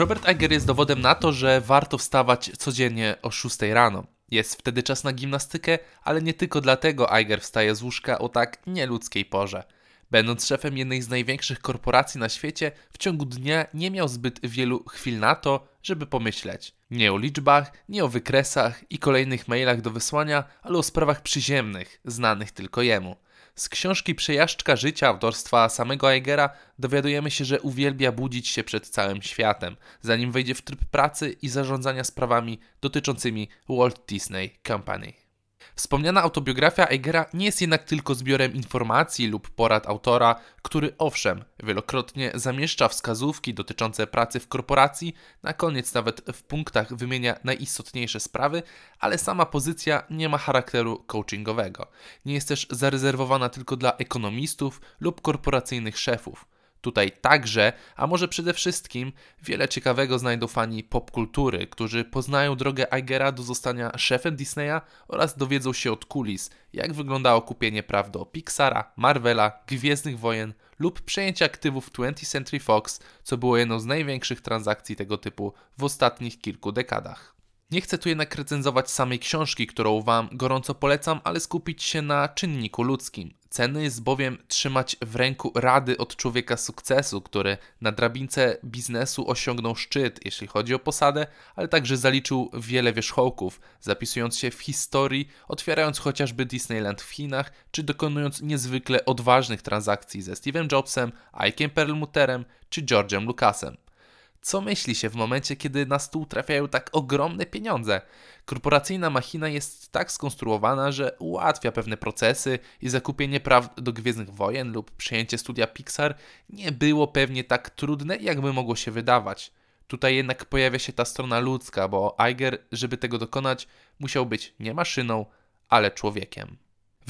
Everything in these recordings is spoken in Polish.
Robert Iger jest dowodem na to, że warto wstawać codziennie o 6 rano. Jest wtedy czas na gimnastykę, ale nie tylko dlatego Iger wstaje z łóżka o tak nieludzkiej porze. Będąc szefem jednej z największych korporacji na świecie, w ciągu dnia nie miał zbyt wielu chwil na to, żeby pomyśleć. Nie o liczbach, nie o wykresach i kolejnych mailach do wysłania, ale o sprawach przyziemnych, znanych tylko jemu. Z książki Przejażdżka życia autorstwa samego Eigera dowiadujemy się, że uwielbia budzić się przed całym światem, zanim wejdzie w tryb pracy i zarządzania sprawami dotyczącymi Walt Disney Company. Wspomniana autobiografia Eigera nie jest jednak tylko zbiorem informacji lub porad autora, który owszem, wielokrotnie zamieszcza wskazówki dotyczące pracy w korporacji, na koniec nawet w punktach wymienia najistotniejsze sprawy, ale sama pozycja nie ma charakteru coachingowego. Nie jest też zarezerwowana tylko dla ekonomistów lub korporacyjnych szefów. Tutaj także, a może przede wszystkim, wiele ciekawego znajdą fani popkultury, którzy poznają drogę Igera do zostania szefem Disneya oraz dowiedzą się od kulis, jak wyglądało kupienie praw do Pixara, Marvela, Gwiezdnych Wojen lub przejęcie aktywów 20th Century Fox, co było jedną z największych transakcji tego typu w ostatnich kilku dekadach. Nie chcę tu jednak recenzować samej książki, którą Wam gorąco polecam, ale skupić się na czynniku ludzkim. Cenny jest bowiem trzymać w ręku rady od człowieka sukcesu, który na drabince biznesu osiągnął szczyt, jeśli chodzi o posadę, ale także zaliczył wiele wierzchołków, zapisując się w historii, otwierając chociażby Disneyland w Chinach, czy dokonując niezwykle odważnych transakcji ze Steve'em Jobsem, Ike'em Perlmutterem czy George'em Lucasem. Co myśli się w momencie, kiedy na stół trafiają tak ogromne pieniądze? Korporacyjna machina jest tak skonstruowana, że ułatwia pewne procesy i zakupienie praw do Gwiezdnych Wojen lub przejęcie studia Pixar nie było pewnie tak trudne, jakby mogło się wydawać. Tutaj jednak pojawia się ta strona ludzka, bo Iger, żeby tego dokonać, musiał być nie maszyną, ale człowiekiem.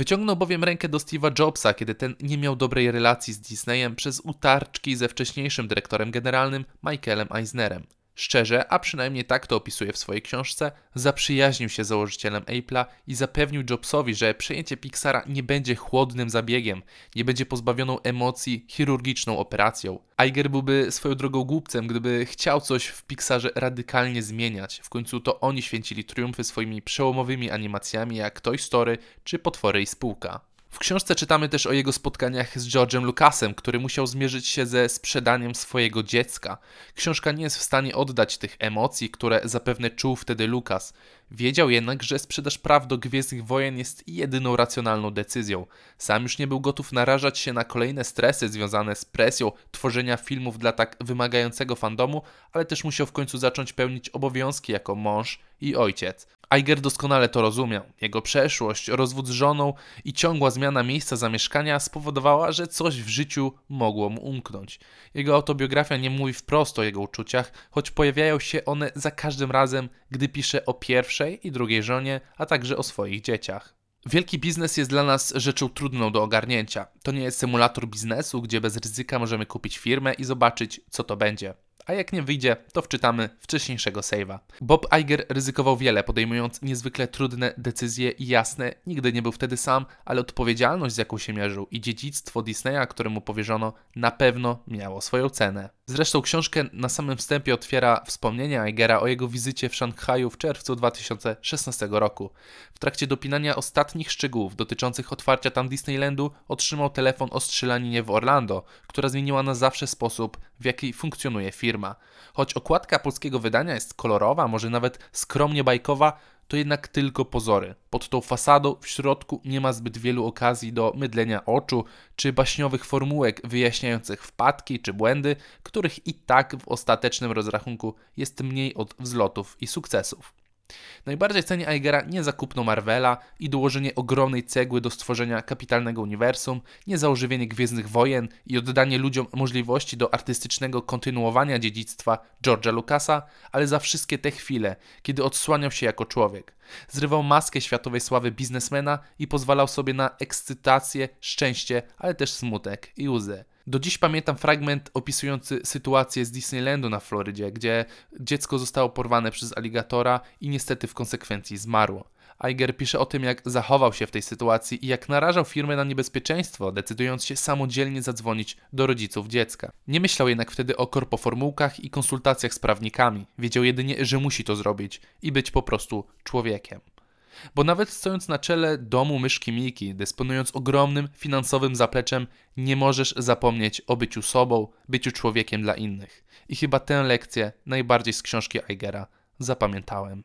Wyciągnął bowiem rękę do Steve'a Jobsa, kiedy ten nie miał dobrej relacji z Disneyem przez utarczki ze wcześniejszym dyrektorem generalnym Michaelem Eisnerem. Szczerze, a przynajmniej tak to opisuje w swojej książce, zaprzyjaźnił się z założycielem Apple'a i zapewnił Jobsowi, że przejęcie Pixara nie będzie chłodnym zabiegiem, nie będzie pozbawioną emocji chirurgiczną operacją. Iger byłby swoją drogą głupcem, gdyby chciał coś w Pixarze radykalnie zmieniać. W końcu to oni święcili triumfy swoimi przełomowymi animacjami jak Toy Story czy Potwory i Spółka. W książce czytamy też o jego spotkaniach z George'em Lucasem, który musiał zmierzyć się ze sprzedaniem swojego dziecka. Książka nie jest w stanie oddać tych emocji, które zapewne czuł wtedy Lucas. Wiedział jednak, że sprzedaż praw do Gwiezdnych Wojen jest jedyną racjonalną decyzją. Sam już nie był gotów narażać się na kolejne stresy związane z presją tworzenia filmów dla tak wymagającego fandomu, ale też musiał w końcu zacząć pełnić obowiązki jako mąż i ojciec. Iger doskonale to rozumiał. Jego przeszłość, rozwód z żoną i ciągła zmiana miejsca zamieszkania spowodowała, że coś w życiu mogło mu umknąć. Jego autobiografia nie mówi wprost o jego uczuciach, choć pojawiają się one za każdym razem, gdy pisze o pierwszej i drugiej żonie, a także o swoich dzieciach. Wielki biznes jest dla nas rzeczą trudną do ogarnięcia. To nie jest symulator biznesu, gdzie bez ryzyka możemy kupić firmę i zobaczyć, co to będzie a jak nie wyjdzie, to wczytamy wcześniejszego save'a. Bob Iger ryzykował wiele, podejmując niezwykle trudne decyzje i jasne, nigdy nie był wtedy sam, ale odpowiedzialność, z jaką się mierzył i dziedzictwo Disneya, któremu powierzono, na pewno miało swoją cenę. Zresztą książkę na samym wstępie otwiera wspomnienia Igera o jego wizycie w Szanghaju w czerwcu 2016 roku. W trakcie dopinania ostatnich szczegółów dotyczących otwarcia tam Disneylandu otrzymał telefon o strzelaninie w Orlando, która zmieniła na zawsze sposób, w jaki funkcjonuje firma. Choć okładka polskiego wydania jest kolorowa, może nawet skromnie bajkowa, to jednak tylko pozory. Pod tą fasadą w środku nie ma zbyt wielu okazji do mydlenia oczu czy baśniowych formułek wyjaśniających wpadki czy błędy, których i tak w ostatecznym rozrachunku jest mniej od wzlotów i sukcesów. Najbardziej ceni Eigera nie zakupno Marvela i dołożenie ogromnej cegły do stworzenia kapitalnego uniwersum, nie zaożywienie Gwiezdnych Wojen i oddanie ludziom możliwości do artystycznego kontynuowania dziedzictwa George'a Lucasa, ale za wszystkie te chwile, kiedy odsłaniał się jako człowiek. Zrywał maskę światowej sławy biznesmena i pozwalał sobie na ekscytację, szczęście, ale też smutek i łzy. Do dziś pamiętam fragment opisujący sytuację z Disneylandu na Florydzie, gdzie dziecko zostało porwane przez aligatora i niestety w konsekwencji zmarło. Iger pisze o tym, jak zachował się w tej sytuacji i jak narażał firmę na niebezpieczeństwo, decydując się samodzielnie zadzwonić do rodziców dziecka. Nie myślał jednak wtedy o korpoformułkach i konsultacjach z prawnikami. Wiedział jedynie, że musi to zrobić i być po prostu człowiekiem. Bo nawet stojąc na czele domu myszki Miki, dysponując ogromnym finansowym zapleczem, nie możesz zapomnieć o byciu sobą, byciu człowiekiem dla innych. I chyba tę lekcję najbardziej z książki Eigera zapamiętałem.